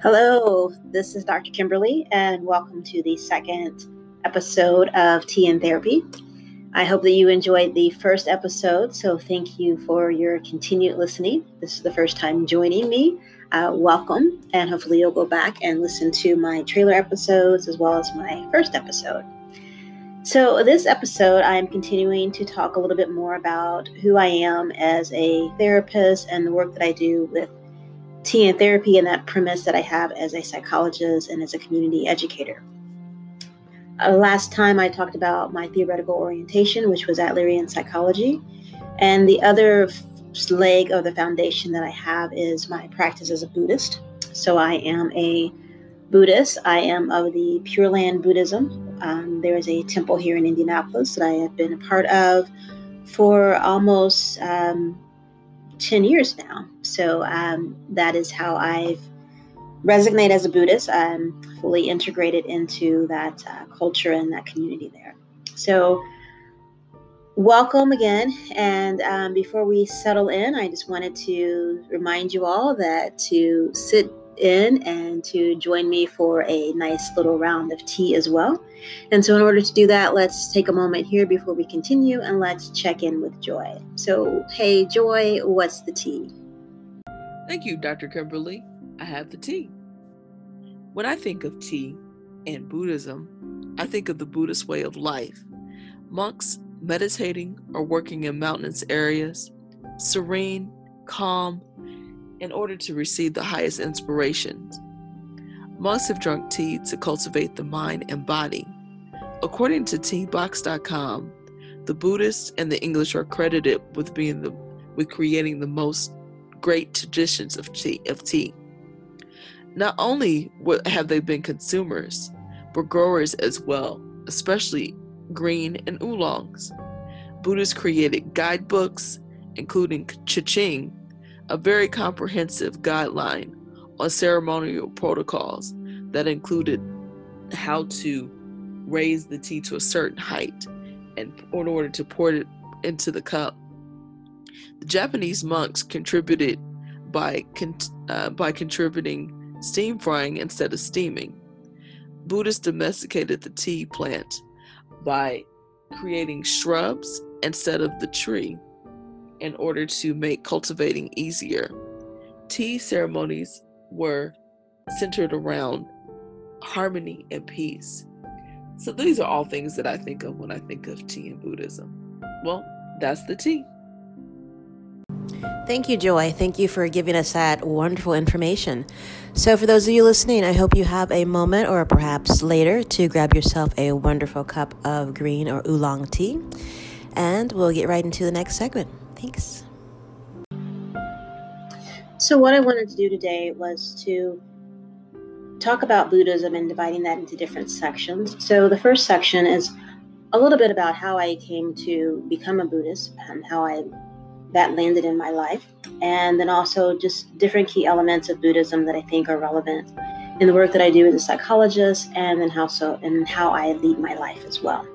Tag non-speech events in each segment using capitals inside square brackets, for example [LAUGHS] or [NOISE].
Hello, this is Dr. Kimberly, and welcome to the second episode of Tea and Therapy. I hope that you enjoyed the first episode, so thank you for your continued listening. This is the first time joining me. Uh, welcome, and hopefully, you'll go back and listen to my trailer episodes as well as my first episode. So, this episode, I am continuing to talk a little bit more about who I am as a therapist and the work that I do with tea and therapy and that premise that I have as a psychologist and as a community educator. Uh, last time I talked about my theoretical orientation, which was Adlerian psychology. And the other leg of the foundation that I have is my practice as a Buddhist. So I am a Buddhist. I am of the Pure Land Buddhism. Um, there is a temple here in Indianapolis that I have been a part of for almost um, 10 years now. So um, that is how I've resonated as a Buddhist. I'm fully integrated into that uh, culture and that community there. So, welcome again. And um, before we settle in, I just wanted to remind you all that to sit in and to join me for a nice little round of tea as well. And so, in order to do that, let's take a moment here before we continue and let's check in with Joy. So, hey, Joy, what's the tea? Thank you, Dr. Kimberly. I have the tea. When I think of tea and Buddhism, I think of the Buddhist way of life. Monks meditating or working in mountainous areas, serene, calm, in order to receive the highest inspirations. Monks have drunk tea to cultivate the mind and body. According to teabox.com, the Buddhists and the English are credited with being the with creating the most great traditions of tea of tea. Not only have they been consumers, but growers as well, especially green and oolongs. Buddhists created guidebooks, including Cha Ching, a very comprehensive guideline on ceremonial protocols that included how to raise the tea to a certain height and in order to pour it into the cup. The Japanese monks contributed by uh, by contributing steam frying instead of steaming. Buddhists domesticated the tea plant by creating shrubs instead of the tree in order to make cultivating easier. Tea ceremonies were centered around harmony and peace. So these are all things that I think of when I think of tea and Buddhism. Well, that's the tea. Thank you, Joy. Thank you for giving us that wonderful information. So, for those of you listening, I hope you have a moment or perhaps later to grab yourself a wonderful cup of green or oolong tea. And we'll get right into the next segment. Thanks. So, what I wanted to do today was to talk about Buddhism and dividing that into different sections. So, the first section is a little bit about how I came to become a Buddhist and how I that landed in my life, and then also just different key elements of Buddhism that I think are relevant in the work that I do as a psychologist, and then how so and how I lead my life as well.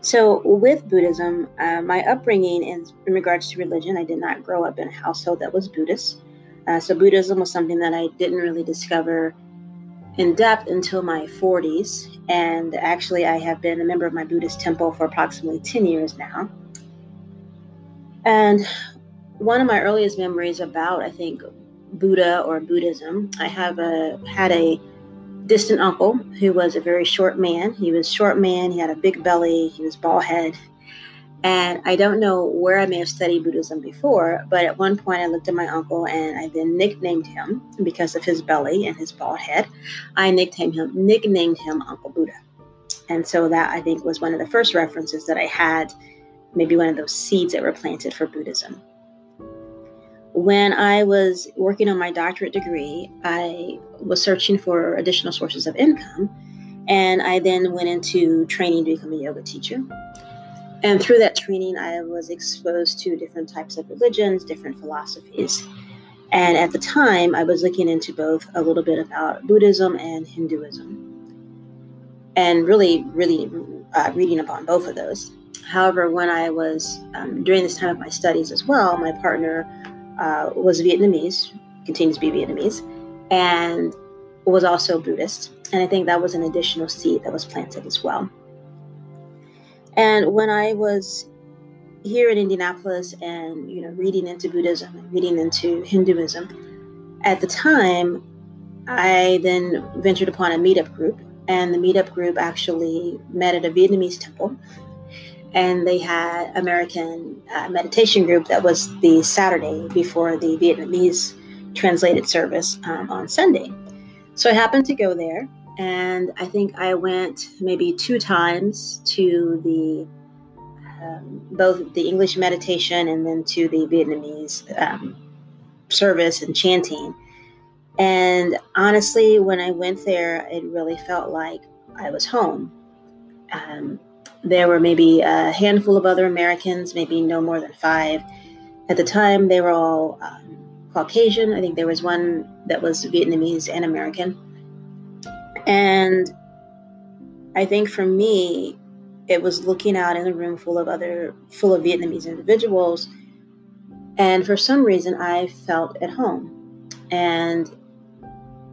So, with Buddhism, uh, my upbringing in, in, regards to religion, I did not grow up in a household that was Buddhist. Uh, so, Buddhism was something that I didn't really discover in depth until my 40s. And actually, I have been a member of my Buddhist temple for approximately 10 years now. And one of my earliest memories about, I think, Buddha or Buddhism, I have a, had a distant uncle who was a very short man. He was short man, he had a big belly, he was bald head. And I don't know where I may have studied Buddhism before, but at one point I looked at my uncle and I then nicknamed him because of his belly and his bald head. I nicknamed him nicknamed him Uncle Buddha. And so that I think was one of the first references that I had, maybe one of those seeds that were planted for Buddhism when I was working on my doctorate degree, I was searching for additional sources of income. And I then went into training to become a yoga teacher. And through that training, I was exposed to different types of religions, different philosophies. And at the time, I was looking into both a little bit about Buddhism and Hinduism. And really, really uh, reading upon both of those. However, when I was um, during this time of my studies as well, my partner uh, was Vietnamese, continues to be Vietnamese, and was also Buddhist. And I think that was an additional seed that was planted as well. And when I was here in Indianapolis and you know reading into Buddhism and reading into Hinduism, at the time I then ventured upon a meetup group, and the meetup group actually met at a Vietnamese temple, and they had American uh, meditation group that was the Saturday before the Vietnamese translated service um, on Sunday. So I happened to go there, and I think I went maybe two times to the um, both the English meditation and then to the Vietnamese um, service and chanting. And honestly, when I went there, it really felt like I was home. Um, there were maybe a handful of other Americans, maybe no more than five. At the time, they were all um, Caucasian. I think there was one that was Vietnamese and American. And I think for me, it was looking out in a room full of other, full of Vietnamese individuals. And for some reason, I felt at home. And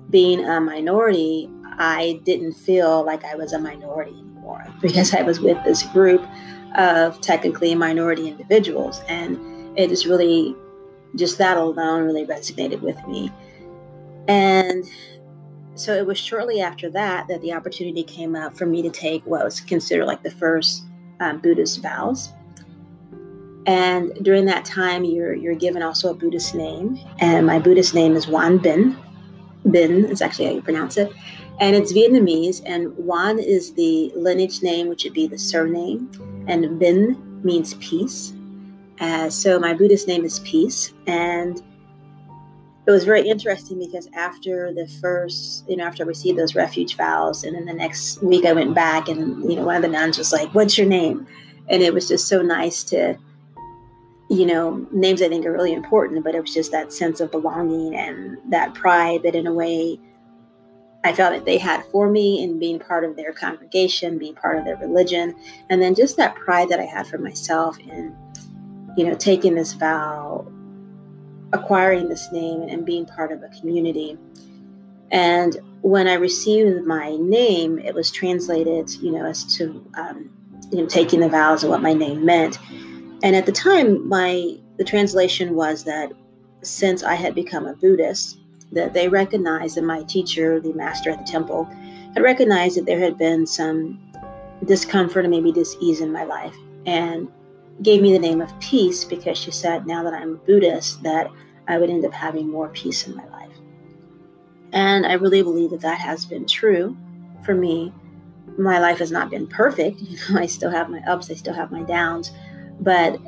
being a minority, I didn't feel like I was a minority anymore [LAUGHS] because I was with this group of technically minority individuals. And it is really just that alone really resonated with me. And so it was shortly after that that the opportunity came up for me to take what was considered like the first um, Buddhist vows. And during that time, you're you're given also a Buddhist name, and my Buddhist name is Wan Bin, Bin is actually how you pronounce it. And it's Vietnamese, and Wan is the lineage name, which would be the surname, and Bin means peace. Uh, so my Buddhist name is Peace, and it was very interesting because after the first, you know, after I received those refuge vows, and then the next week I went back, and you know, one of the nuns was like, "What's your name?" And it was just so nice to you know, names I think are really important, but it was just that sense of belonging and that pride that, in a way, I felt that they had for me in being part of their congregation, being part of their religion, and then just that pride that I had for myself in, you know, taking this vow, acquiring this name, and, being part of a community. And when I received my name, it was translated, you know, as to, um, you know, taking the vows and what my name meant. And at the time, my the translation was that since I had become a Buddhist, that they recognized that my teacher, the master at the temple, had recognized that there had been some discomfort and maybe dis-ease in my life, and gave me the name of peace because she said now that I'm Buddhist that I would end up having more peace in my life. And I really believe that that has been true for me. My life has not been perfect. [LAUGHS] You know, I still have my ups, I still have my downs, but,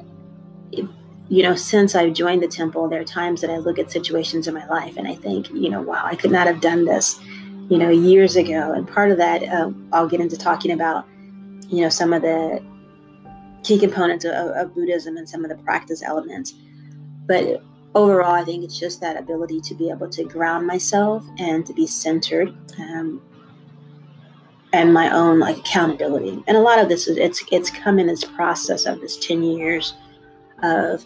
you know, since I've joined the temple, there are times that I look at situations in my life and I think, you know, wow, I could not have done this, you know, years ago. And part of that, uh, I'll get into talking about, you know, some of the key components of, of Buddhism and some of the practice elements. But overall, I think it's just that ability to be able to ground myself and to be centered. Um, and my own like accountability. And a lot of this is it's it's come in this process of this 10 years of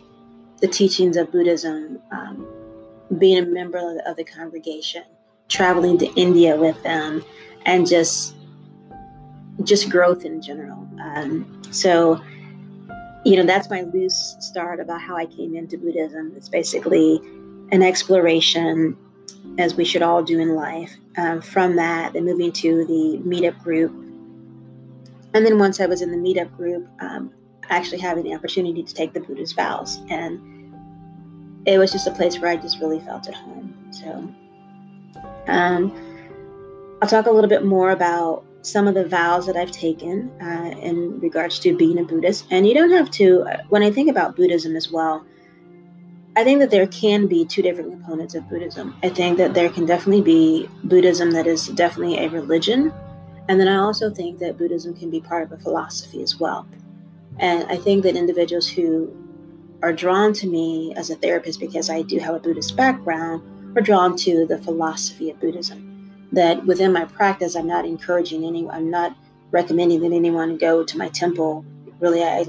the teachings of Buddhism, um, being a member of the, of the congregation, traveling to India with them, and just just growth in general. Um, so, you know, that's my loose start about how I came into Buddhism. It's basically an exploration as we should all do in life. Um, from that, then moving to the meetup group. And then once I was in the meetup group, um, actually having the opportunity to take the Buddha's vows. And it was just a place where I just really felt at home. So um, I'll talk a little bit more about some of the vows that I've taken uh, in regards to being a Buddhist. And you don't have to, uh, when I think about Buddhism as well, I think that there can be two different components of Buddhism. I think that there can definitely be Buddhism that is definitely a religion. And then I also think that Buddhism can be part of a philosophy as well. And I think that individuals who are drawn to me as a therapist because I do have a Buddhist background are drawn to the philosophy of Buddhism. That within my practice, I'm not encouraging anyone, I'm not recommending that anyone go to my temple. Really, I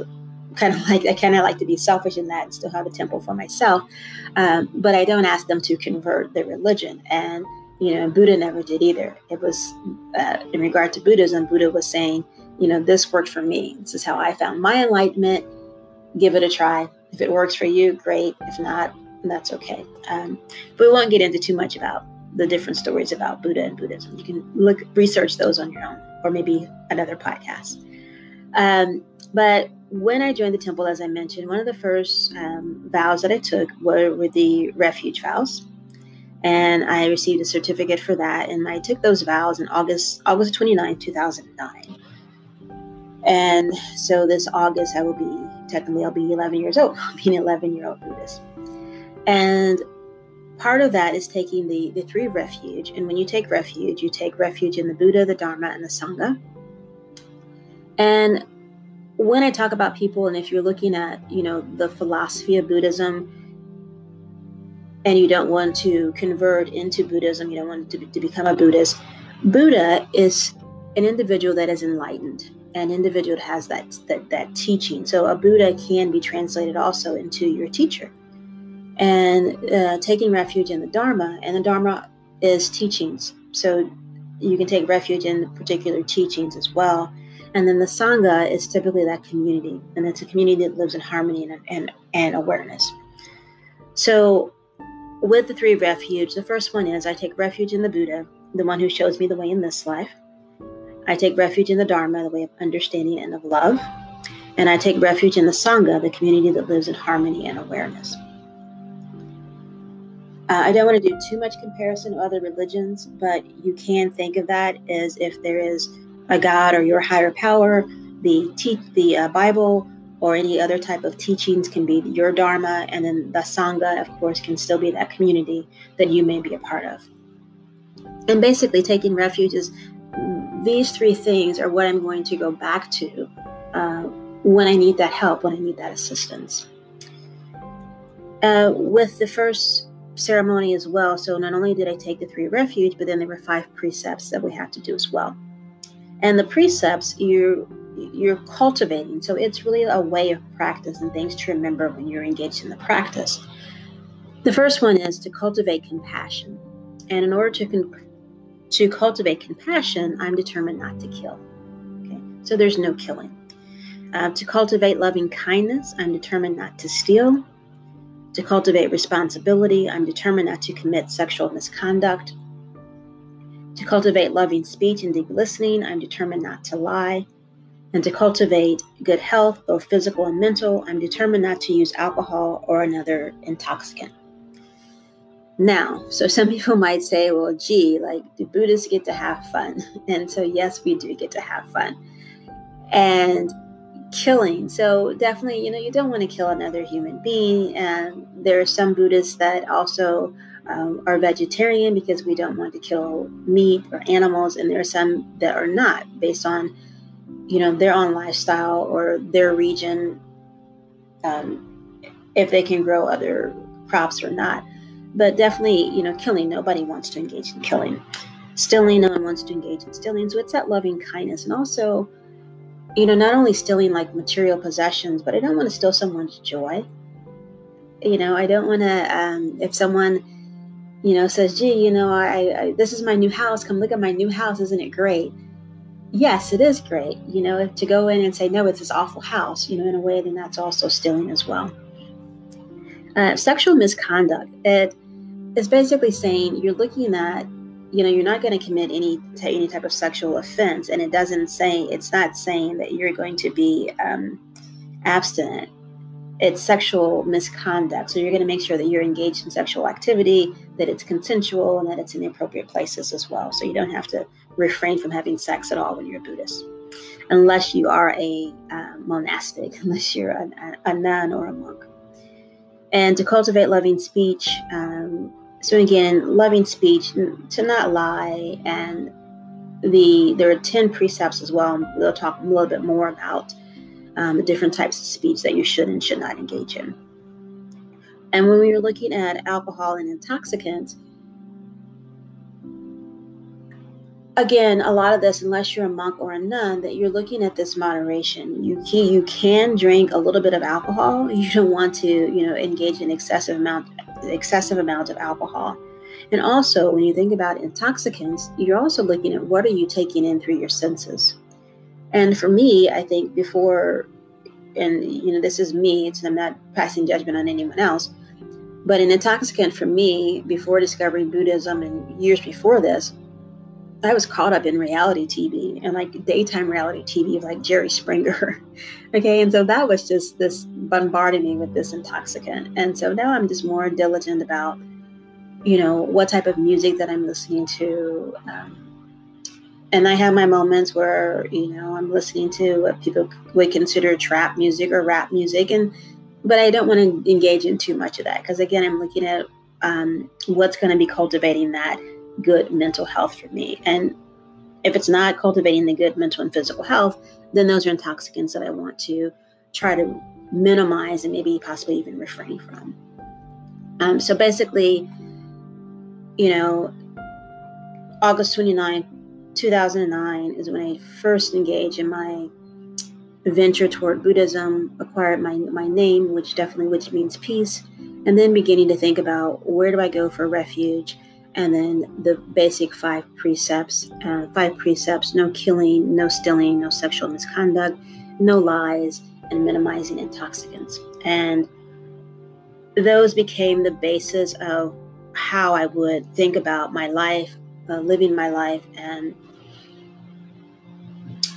kind of [LAUGHS] like I kind of like to be selfish in that and still have a temple for myself. Um, but I don't ask them to convert their religion. And you know, Buddha never did either. It was uh, in regard to Buddhism, Buddha was saying, you know, this worked for me. This is how I found my enlightenment. Give it a try. If it works for you, great. If not, that's okay. Um, but we won't get into too much about the different stories about Buddha and Buddhism. You can look research those on your own, or maybe another podcast. Um, but when I joined the temple, as I mentioned, one of the first um, vows that I took were, were the refuge vows, and I received a certificate for that. And I took those vows in August August 29, 2009. And so this August, I will be technically I'll be 11 years old. [LAUGHS] I'll be an 11 year old Buddhist. And part of that is taking the, the three refuge. And when you take refuge, you take refuge in the Buddha, the Dharma, and the Sangha. And when I talk about people, and if you're looking at, you know, the philosophy of Buddhism, and you don't want to convert into Buddhism, you don't want to, to become a Buddhist, Buddha is an individual that is enlightened, an individual that has that, that, that teaching. So a Buddha can be translated also into your teacher and uh, taking refuge in the Dharma. And the Dharma is teachings. So you can take refuge in particular teachings as well. And then the Sangha is typically that community, and it's a community that lives in harmony and, and, and awareness. So, with the three refuge, the first one is I take refuge in the Buddha, the one who shows me the way in this life. I take refuge in the Dharma, the way of understanding and of love. And I take refuge in the Sangha, the community that lives in harmony and awareness. Uh, I don't want to do too much comparison to other religions, but you can think of that as if there is a God or your higher power, the te- the uh, Bible or any other type of teachings can be your dharma, and then the sangha, of course, can still be that community that you may be a part of. And basically, taking refuge is these three things are what I'm going to go back to uh, when I need that help, when I need that assistance. Uh, with the first ceremony as well. So not only did I take the three refuge, but then there were five precepts that we have to do as well. And the precepts you you're cultivating. So it's really a way of practice and things to remember when you're engaged in the practice. The first one is to cultivate compassion. And in order to con- to cultivate compassion, I'm determined not to kill. Okay, so there's no killing. Uh, to cultivate loving kindness, I'm determined not to steal. To cultivate responsibility, I'm determined not to commit sexual misconduct. To cultivate loving speech and deep listening, I'm determined not to lie. And to cultivate good health, both physical and mental, I'm determined not to use alcohol or another intoxicant. Now, so some [LAUGHS] people might say, well, gee, like, do Buddhists get to have fun? [LAUGHS] And so, yes, we do get to have fun. And killing. So definitely, you know, you don't want to kill another human being. And there are some Buddhists that also um, are vegetarian because we don't want to kill meat or animals, and there are some that are not based on, you know, their own lifestyle or their region, um, if they can grow other crops or not. But definitely, you know, killing. Nobody wants to engage in killing. Stealing. No one wants to engage in stealing. So it's that loving kindness, and also you know, not only stealing like material possessions, but I don't want to steal someone's joy. You know, I don't want to, um, if someone, you know, says, gee, you know, I, I, this is my new house. Come look at my new house. Isn't it great? Yes, it is great. You know, to go in and say, no, it's this awful house, you know, in a way, then that's also stealing as well. Uh, sexual misconduct. It is basically saying you're looking at you know you're not going to commit any to any type of sexual offense and it doesn't say it's not saying that you're going to be um, abstinent. It's sexual misconduct so you're going to make sure that you're engaged in sexual activity that it's consensual and that it's in the appropriate places as well. So you don't have to refrain from having sex at all when you're a buddhist unless you are a uh, monastic [LAUGHS] unless you're a, a, nun or a monk. And to cultivate loving speech um, so again, loving speech, to not lie, and the there are ten precepts as well. We'll talk a little bit more about um, the different types of speech that you should and should not engage in. And when we were looking at alcohol and intoxicants, again, a lot of this, unless you're a monk or a nun, that you're looking at this moderation. You can, you can drink a little bit of alcohol. [LAUGHS] You don't want to, you know, engage in excessive amount excessive amount of alcohol. And also, when you think about intoxicants, you're also looking at what are you taking in through your senses. And for me, I think before, and you know, this is me, so I'm not passing judgment on anyone else, but an intoxicant for me, before discovering Buddhism and years before this, I was caught up in reality TV and like daytime reality TV like Jerry Springer. [LAUGHS] okay. And so that was just this bombarding me with this intoxicant. And so now I'm just more diligent about, you know, what type of music that I'm listening to. Um, and I have my moments where, you know, I'm listening to what people would consider trap music or rap music. And, but I don't want to engage in too much of that because again, I'm looking at um, what's going to be cultivating that good mental health for me. And if it's not cultivating the good mental and physical health, then those are intoxicants that I want to try to minimize and maybe possibly even refrain from. Um, so basically, you know, August 29, 2009 is when I first engaged in my venture toward Buddhism, acquired my, my name, which definitely which means peace, and then beginning to think about where do I go for refuge and then the basic five precepts uh, five precepts no killing no stealing no sexual misconduct no lies and minimizing intoxicants. And those became the basis of how i would think about my life uh, living my life and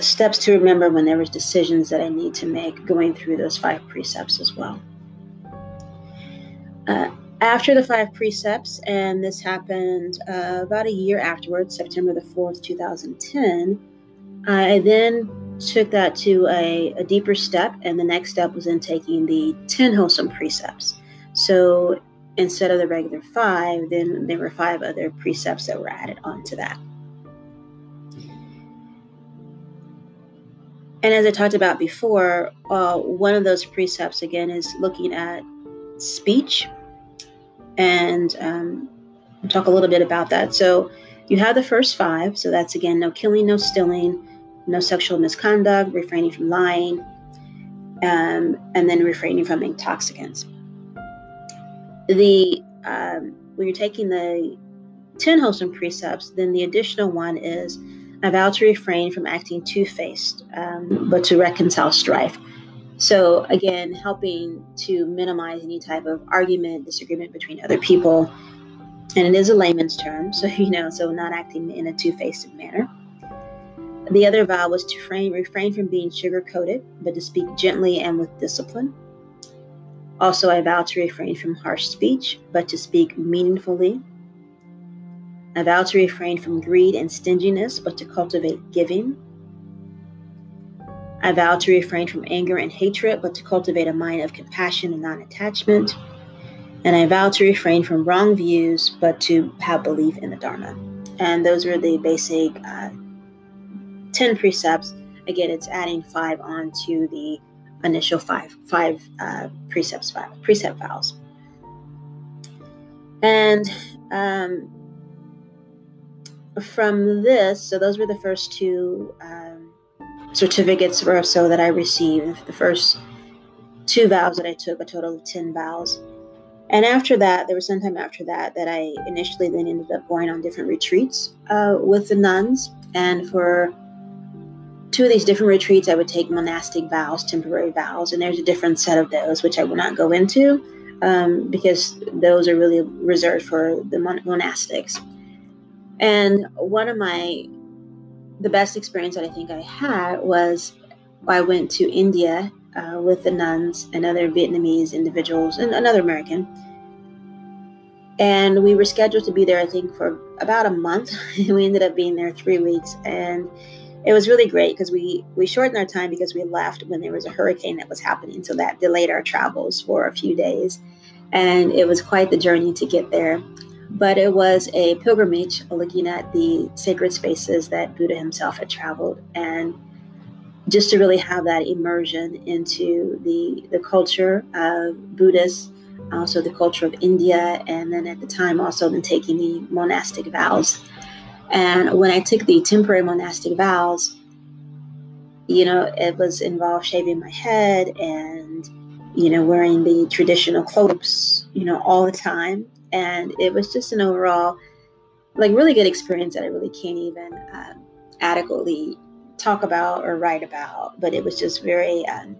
steps to remember when there was decisions that i need to make going through those five precepts as well. Uh, after the five precepts, and this happened uh, about a year afterwards, September the 4th, 2010, I then took that to a, a deeper step, and the next step was in taking the 10 wholesome precepts. So instead of the regular five, then there were five other precepts that were added onto that. And as I talked about before, uh, one of those precepts again is looking at speech and um, talk a little bit about that. So you have the first five. So that's again no killing, no stealing, no sexual misconduct, refraining from lying, um, and then refraining from intoxicants. The um, when you're taking the 10 wholesome precepts, then the additional one is I vow to refrain from acting two faced, um, but to reconcile strife. So, again, helping to minimize any type of argument, disagreement between other people. And it is a layman's term, so, [LAUGHS] you know, so not acting in a two faced manner. The other vow was to refrain, refrain from being sugar coated, but to speak gently and with discipline. Also, I vow to refrain from harsh speech, but to speak meaningfully. I vow to refrain from greed and stinginess, but to cultivate giving. I vow to refrain from anger and hatred, but to cultivate a mind of compassion and non attachment. And I vow to refrain from wrong views, but to have belief in the Dharma. And those are the basic uh, 10 precepts. Again, it's adding five on to the initial five, five uh, precepts, five precept vows. And um, from this, so those were the first two. Um, certificates or so that I received. The first two vows that I took, a total of 10 vows. And after that, there was some time after that that I initially then ended up going on different retreats uh, with the nuns. And for two of these different retreats, I would take monastic vows, temporary vows. And there's a different set of those, which I will not go into um, because those are really reserved for the mon- monastics. And one of my the best experience that I think I had was I went to India uh, with the nuns and other Vietnamese individuals and another American. And we were scheduled to be there, I think, for about a month. [LAUGHS] we ended up being there three weeks. And it was really great because we, we shortened our time because we left when there was a hurricane that was happening. So that delayed our travels for a few days. And it was quite the journey to get there but it was a pilgrimage looking at the sacred spaces that Buddha himself had traveled and just to really have that immersion into the the culture of Buddhists, also the culture of India, and then at the time also then taking the monastic vows. And when I took the temporary monastic vows, you know, it was involved shaving my head and you know, wearing the traditional clothes, you know, all the time. And it was just an overall, like, really good experience that I really can't even uh, adequately talk about or write about. But it was just very, um,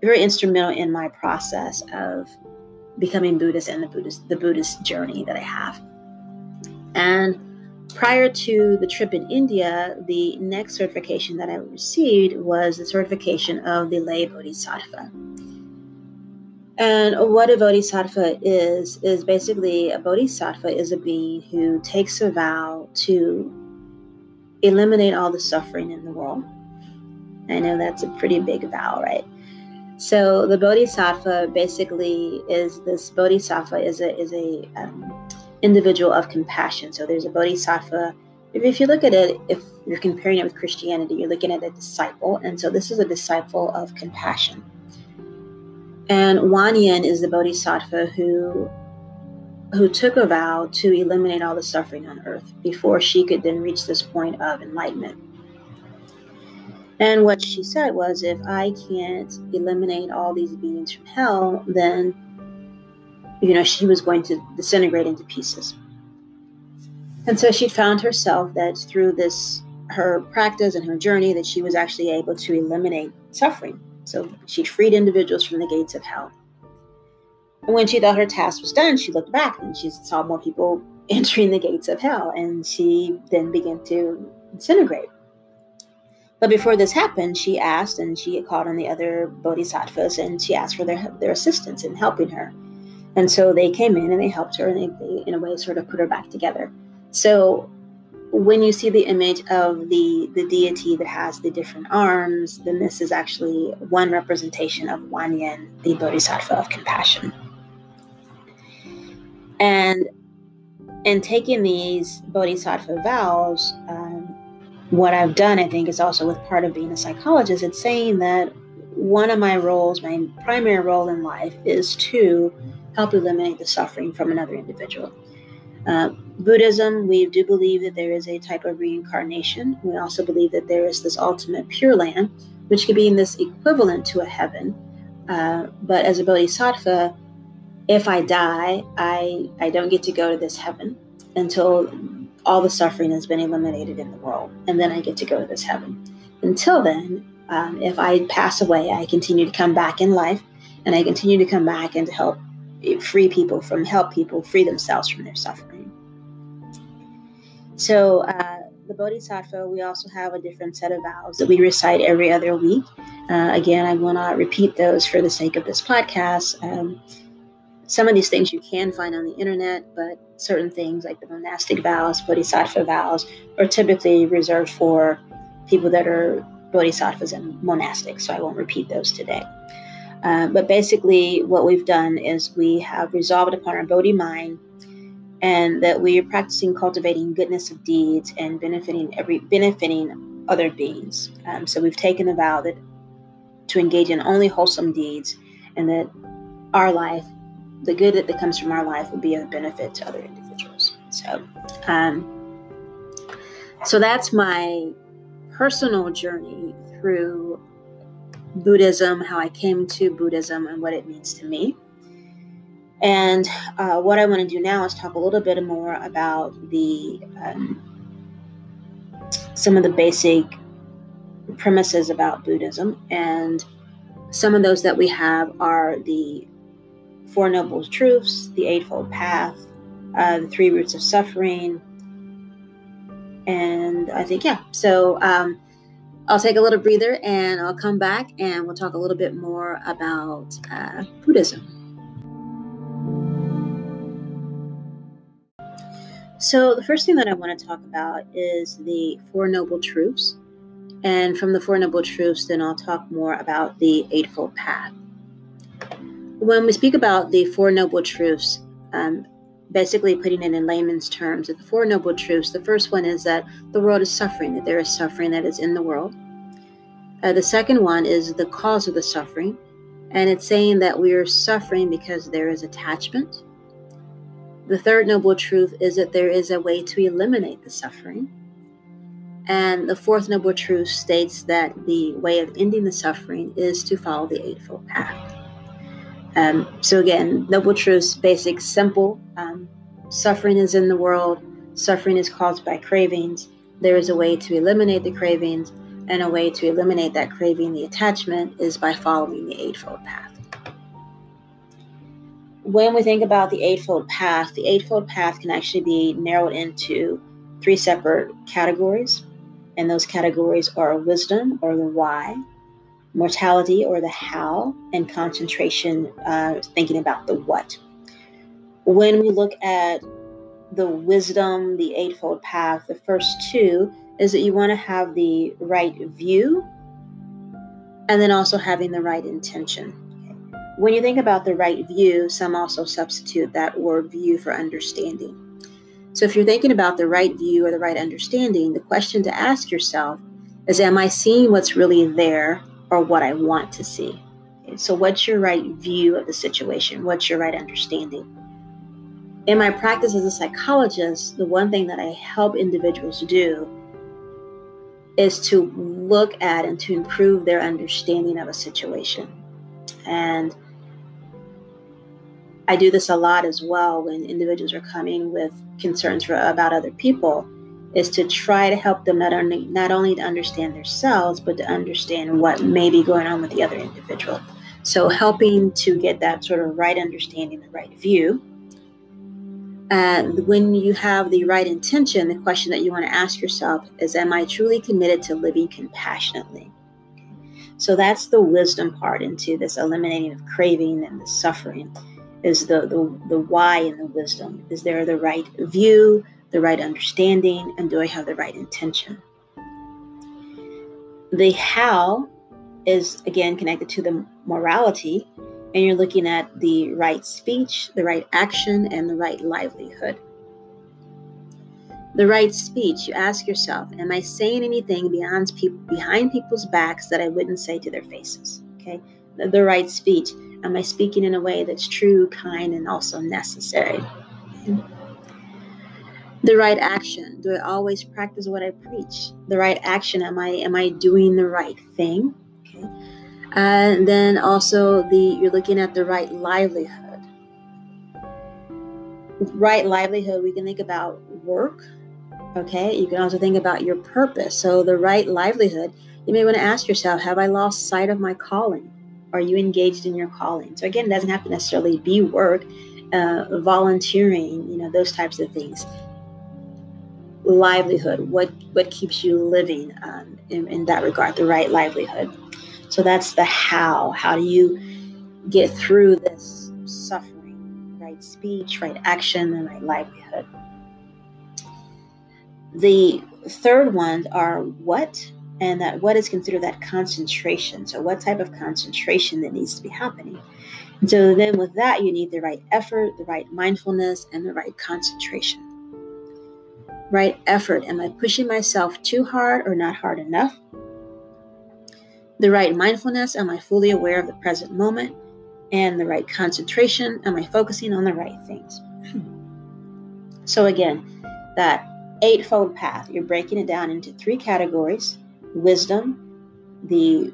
very instrumental in my process of becoming Buddhist and the Buddhist the Buddhist journey that I have. And prior to the trip in India, the next certification that I received was the certification of the lay bodhisattva. And what a bodhisattva is, is basically a bodhisattva is a being who takes a vow to eliminate all the suffering in the world. I know that's a pretty big vow, right? So the bodhisattva basically is this bodhisattva is a is a um, individual of compassion. So there's a bodhisattva. If, if you look at it, if you're comparing it with Christianity, you're looking at a disciple, and so this is a disciple of compassion. And Quan Yin is the bodhisattva who who took a vow to eliminate all the suffering on earth before she could then reach this point of enlightenment. And what she said was if I can't eliminate all these beings from hell, then, you know, she was going to disintegrate into pieces. And so she found herself that through this, her practice and her journey, that she was actually able to eliminate suffering. So she freed individuals from the gates of hell. And when she thought her task was done, she looked back and she saw more people [LAUGHS] entering the gates of hell. And she then began to disintegrate. But before this happened, she asked and she called on the other bodhisattvas and she asked for their, their assistance in helping her. And so they came in and they helped her and they, they, in a way, sort of put her back together. So when you see the image of the, the deity that has the different arms, then this is actually one representation of Quan Yin, the bodhisattva of compassion. And in taking these bodhisattva vows, um, what I've done, I think, is also with part of being a psychologist, it's saying that one of my roles, my primary role in life, is to help eliminate the suffering from another individual. Uh, Buddhism, we do believe that there is a type of reincarnation. We also believe that there is this ultimate pure land, which could be in this equivalent to a heaven. Uh, but as a bodhisattva, if I die, I, I don't get to go to this heaven until all the suffering has been eliminated in the world, and then I get to go to this heaven. Until then, um, if I pass away, I continue to come back in life, and I continue to come back and to help free people from help people free themselves from their suffering. So, uh, the Bodhisattva, we also have a different set of vows that we recite every other week. Uh, again, I will not repeat those for the sake of this podcast. Um, some of these things you can find on the internet, but certain things like the monastic vows, bodhisattva vows, are typically reserved for people that are bodhisattvas and monastics. So I won't repeat those today. Uh, but basically, what we've done is we have resolved upon our bodhi mind, and that we are practicing cultivating goodness of deeds and benefiting every benefiting other beings. Um, so we've taken the vow that to engage in only wholesome deeds, and that our life the good that comes from our life will be of benefit to other individuals. So, um, so that's my personal journey through Buddhism, how I came to Buddhism, and what it means to me. And uh, what I want to do now is talk a little bit more about the um, some of the basic premises about Buddhism, and some of those that we have are the Four Noble Truths, The Eightfold Path, uh, The Three Roots of Suffering, and I think, yeah. So um, I'll take a little breather and I'll come back and we'll talk a little bit more about uh, Buddhism. So, the first thing that I want to talk about is the Four Noble Truths. And from the Four Noble Truths, then I'll talk more about the Eightfold Path when we speak about the Four Noble Truths, um, basically putting it in layman's terms, the Four Noble Truths, the first one is that the world is suffering, that there is suffering that is in the world. Uh, the second one is the cause of the suffering, and it's saying that we are suffering because there is attachment. The third noble truth is that there is a way to eliminate the suffering. And the fourth noble truth states that the way of ending the suffering is to follow the Eightfold Path. Um, so again, noble truths, basic, simple. Um, suffering is in the world. Suffering is caused by cravings. There is a way to eliminate the cravings, and a way to eliminate that craving, the attachment, is by following the Eightfold Path. When we think about the Eightfold Path, the Eightfold Path can actually be narrowed into three separate categories, and those categories are wisdom or the why, morality or the how, and concentration, uh, thinking about the what. When we look at the wisdom, the Eightfold Path, the first two is that you want to have the right view and then also having the right intention. When you think about the right view, some also substitute that word view for understanding. So if you're thinking about the right view or the right understanding, the question to ask yourself is Am I seeing what's really there or what I want to see? So, what's your right view of the situation? What's your right understanding? In my practice as a psychologist, the one thing that I help individuals do is to look at and to improve their understanding of a situation. And I do this a lot as well when individuals are coming with concerns for, about other people is to try to help them not only not only to understand themselves but to understand what may be going on with the other individual. So helping to get that sort of right understanding, the right view. And when you have the right intention, the question that you want to ask yourself is Am I truly committed to living compassionately? So that's the wisdom part into this eliminating of craving and the suffering is the, the, the why and the wisdom. Is there the right view, the right understanding, and do I have the right intention? The how is again connected to the morality, and you're looking at the right speech, the right action, and the right livelihood. The right speech, you ask yourself, am I saying anything beyond people behind people's backs that I wouldn't say to their faces? Okay. The, right speech Am I speaking in a way that's true, kind, and also necessary? The right action. Do I always practice what I preach? The right action. Am I am I doing the right thing? Okay. And then also the you're looking at the right livelihood. Right livelihood, we can think about work. Okay. You can also think about your purpose. So the right livelihood, you may want to ask yourself, have I lost sight of my calling? Are you engaged in your calling? So again, it doesn't have to necessarily be work, uh, volunteering, you know, those types of things. Livelihood, what what keeps you living um, in, in that regard, the right livelihood. So that's the how. How do you get through this suffering? Right speech, right action, and right livelihood. The third ones are what and that what is considered that concentration. So, what type of concentration that needs to be happening. And so, then with that, you need the right effort, the right mindfulness, and the right concentration. Right effort. Am I pushing myself too hard or not hard enough? The right mindfulness. Am I fully aware of the present moment? And the right concentration. Am I focusing on the right things? So, again, that eightfold path, you're breaking it down into three categories wisdom, the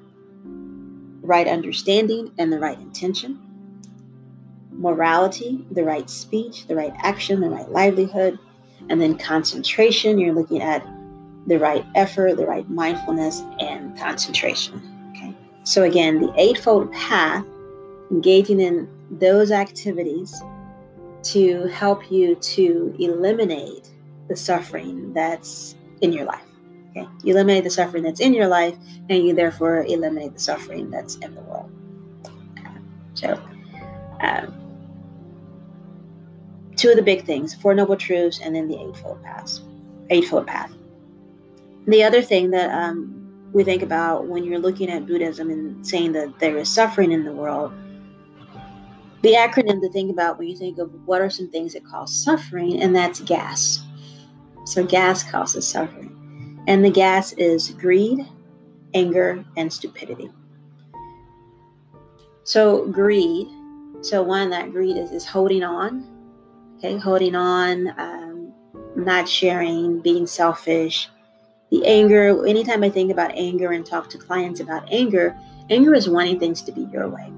right understanding, and the right intention, morality, the right speech, the right action, the right livelihood, and then concentration. You're looking at the right effort, the right mindfulness, and concentration. Okay. So, again, the Eightfold Path, engaging in those activities to help you to eliminate the suffering that's in your life. Okay? You eliminate the suffering that's in your life, and you therefore eliminate the suffering that's in the world. So, um, two of the big things: Four Noble Truths, and then the Eightfold Path. Eightfold Path. The other thing that um, we think about when you're looking at Buddhism and saying that there is suffering in the world, the acronym to think about when you think of what are some things that cause suffering, and that's gas. So, gas causes suffering. And the gas is greed, anger, and stupidity. So, greed. So, one, that greed is, is holding on, okay, holding on, um, not sharing, being selfish. The anger, anytime I think about anger and talk to clients about anger, anger is wanting things to be your way.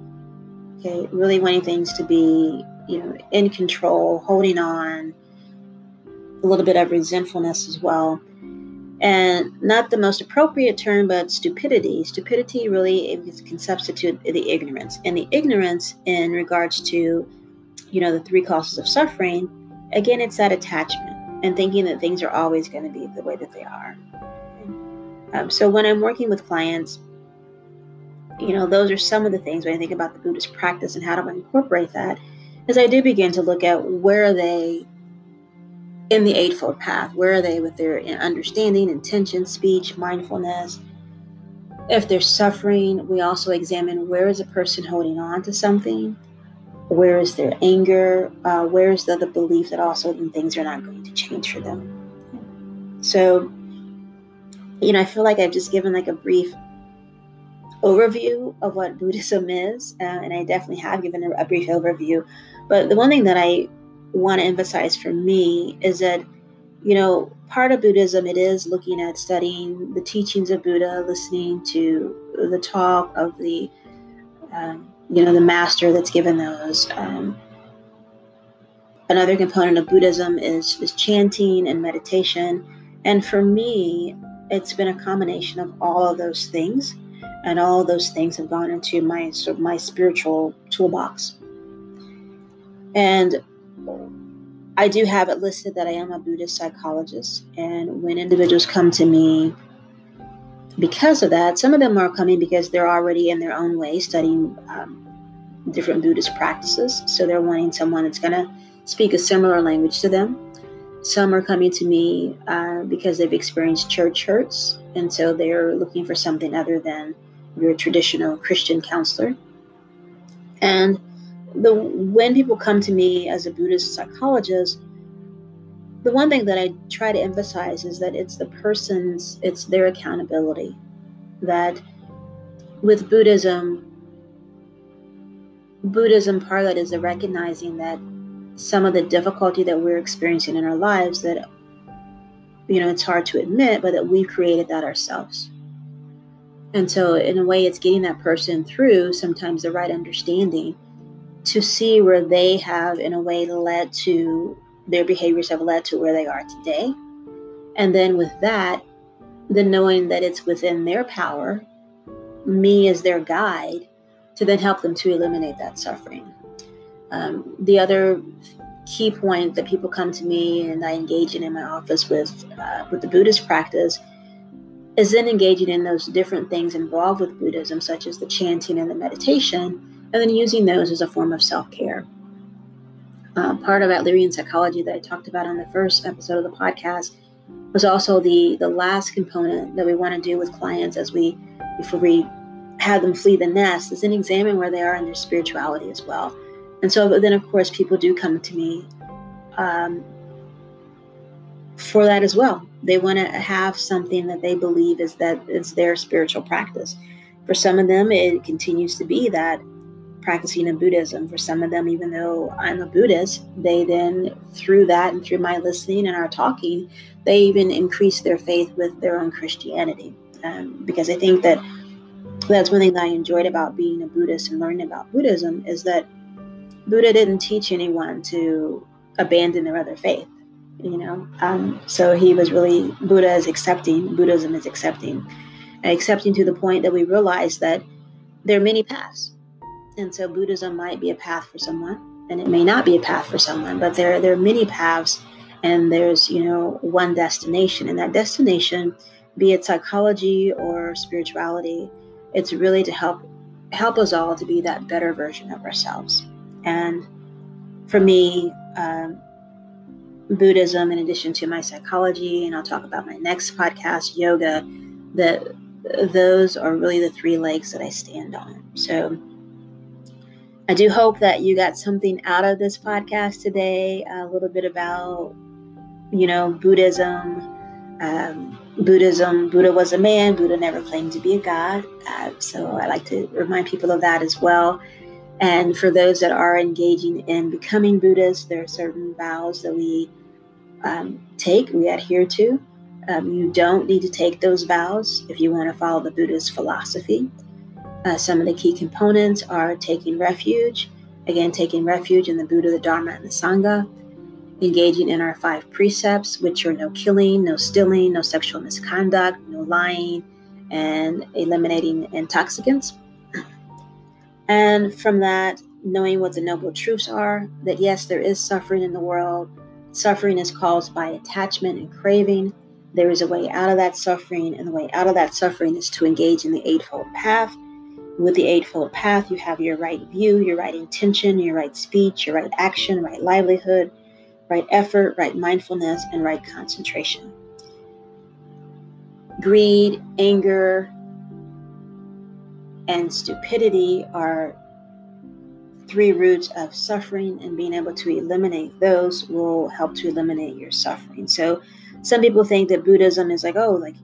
Okay, really wanting things to be, you know, in control, holding on, a little bit of resentfulness as well. And not the most appropriate term, but stupidity. Stupidity really can substitute the ignorance. And the ignorance in regards to, you know, the three causes of suffering, again, it's that attachment and thinking that things are always going to be the way that they are. Um, so when I'm working with clients, you know, those are some of the things when I think about the Buddhist practice and how do I incorporate that, is I do begin to look at where are they in the Eightfold Path, where are they with their understanding, intention, speech, mindfulness. If they're suffering, we also examine where is a person holding on to something, where is their anger, uh, where is the, the belief that also things are not going to change for them. So, you know, I feel like I've just given like a brief overview of what Buddhism is, uh, and I definitely have given a, a, brief overview. But the one thing that I want to emphasize for me is that, you know, part of Buddhism it is looking at studying the teachings of Buddha, listening to the talk of the, um, you know, the master that's given those. Um, another component of Buddhism is is chanting and meditation, and for me, it's been a combination of all of those things and all of those things have gone into my sort of my spiritual toolbox. And I do have it listed that I am a Buddhist psychologist, and when individuals come to me because of that, some of them are coming because they're already in their own way studying um, different Buddhist practices, so they're wanting someone that's going to speak a similar language to them. Some are coming to me uh, because they've experienced church hurts, and so they're looking for something other than your traditional Christian counselor. And the when people come to me as a Buddhist psychologist, the one thing that I try to emphasize is that it's the person's, it's their accountability. That with Buddhism, Buddhism part of that is the recognizing that some of the difficulty that we're experiencing in our lives that you know it's hard to admit, but that we've created that ourselves. And so, in a way, it's getting that person through sometimes the right understanding to see where they have, in a way, led to their behaviors have led to where they are today. And then with that, then knowing that it's within their power, me as their guide, to then help them to eliminate that suffering. Um, the other key point that people come to me and I engage in in my office with uh, with the Buddhist practice is then engaging in those different things involved with Buddhism, such as the chanting and the meditation, and then using those as a form of self care. Uh, part of Adlerian psychology that I talked about on the first episode of the podcast was also the the last component that we want to do with clients as we before we have them flee the nest is then examine where they are in their spirituality as well. And so then of course people do come to me um, for that as well. They want to have something that they believe is that is their spiritual practice. For some of them, it continues to be that practicing in Buddhism. For some of them, even though I'm a Buddhist, they then, through that and through my listening and our talking, they even increase their faith with their own Christianity. Um, because I think that that's one thing that I enjoyed about being a Buddhist and learning about Buddhism is that Buddha didn't teach anyone to abandon their other faith you know um, so he was really buddha is accepting buddhism is accepting accepting to the point that we realize that there are many paths and so buddhism might be a path for someone and it may not be a path for someone but there, there are many paths and there's you know one destination and that destination be it psychology or spirituality it's really to help help us all to be that better version of ourselves and for me um, Buddhism in addition to my psychology, and I'll talk about my next podcast, yoga, that those are really the three legs that I stand on. So I do hope that you got something out of this podcast today, a little bit about, you know, Buddhism. Um, Buddhism, Buddha was a man, Buddha never claimed to be a god. Uh, so I like to remind people of that as well. And for those that are engaging in becoming Buddhists, there are certain vows that we um, take, we adhere to. Um, you don't need to take those vows if you want to follow the Buddhist philosophy. Uh, some of the key components are taking refuge, again, taking refuge in the Buddha, the Dharma, and the Sangha, engaging in our five precepts, which are no killing, no stealing, no sexual misconduct, no lying, and eliminating intoxicants. And from that, knowing what the noble truths are that yes, there is suffering in the world. Suffering is caused by attachment and craving. There is a way out of that suffering, and the way out of that suffering is to engage in the Eightfold Path. With the Eightfold Path, you have your right view, your right intention, your right speech, your right action, right livelihood, right effort, right mindfulness, and right concentration. Greed, anger, and stupidity are three roots of suffering, and being able to eliminate those will help to eliminate your suffering. So, some people think that Buddhism is like, oh, like,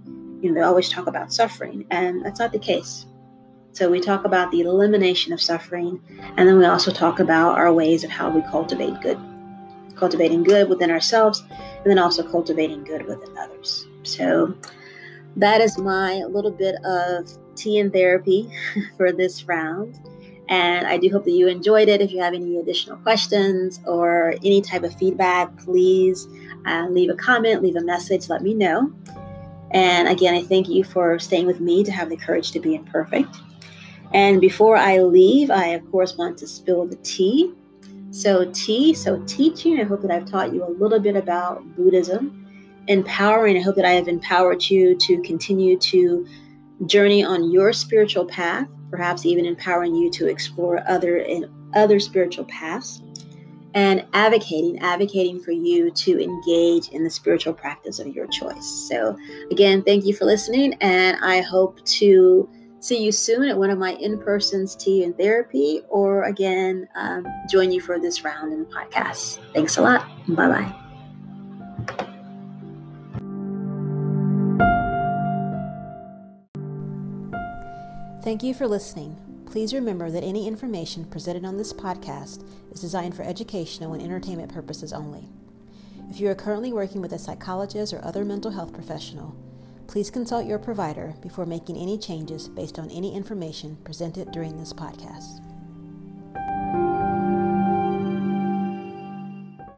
you know, they always talk about suffering, and that's not the case. So, we talk about the elimination of suffering, and then we also talk about our ways of how we cultivate good, cultivating good within ourselves, and then also cultivating good within others. So, that is my little bit of tea and therapy [LAUGHS] for this round. And I do hope that you enjoyed it. If you have any additional questions or any type of feedback, please uh, leave a comment, leave a message, let me know. And again, I thank you for staying with me to have the courage to be imperfect. And before I leave, I of course want to spill the tea. So, tea, so teaching, I hope that I've taught you a little bit about Buddhism empowering. I hope that I have empowered you to continue to journey on your spiritual path, perhaps even empowering you to explore other and other spiritual paths and advocating advocating for you to engage in the spiritual practice of your choice. So again, thank you for listening and I hope to see you soon at one of my in-person's tea and therapy or again um, join you for this round in the podcast. Thanks a lot. Bye-bye. Thank you for listening. Please remember that any information presented on this podcast is designed for educational and entertainment purposes only. If you are currently working with a psychologist or other mental health professional, please consult your provider before making any changes based on any information presented during this podcast.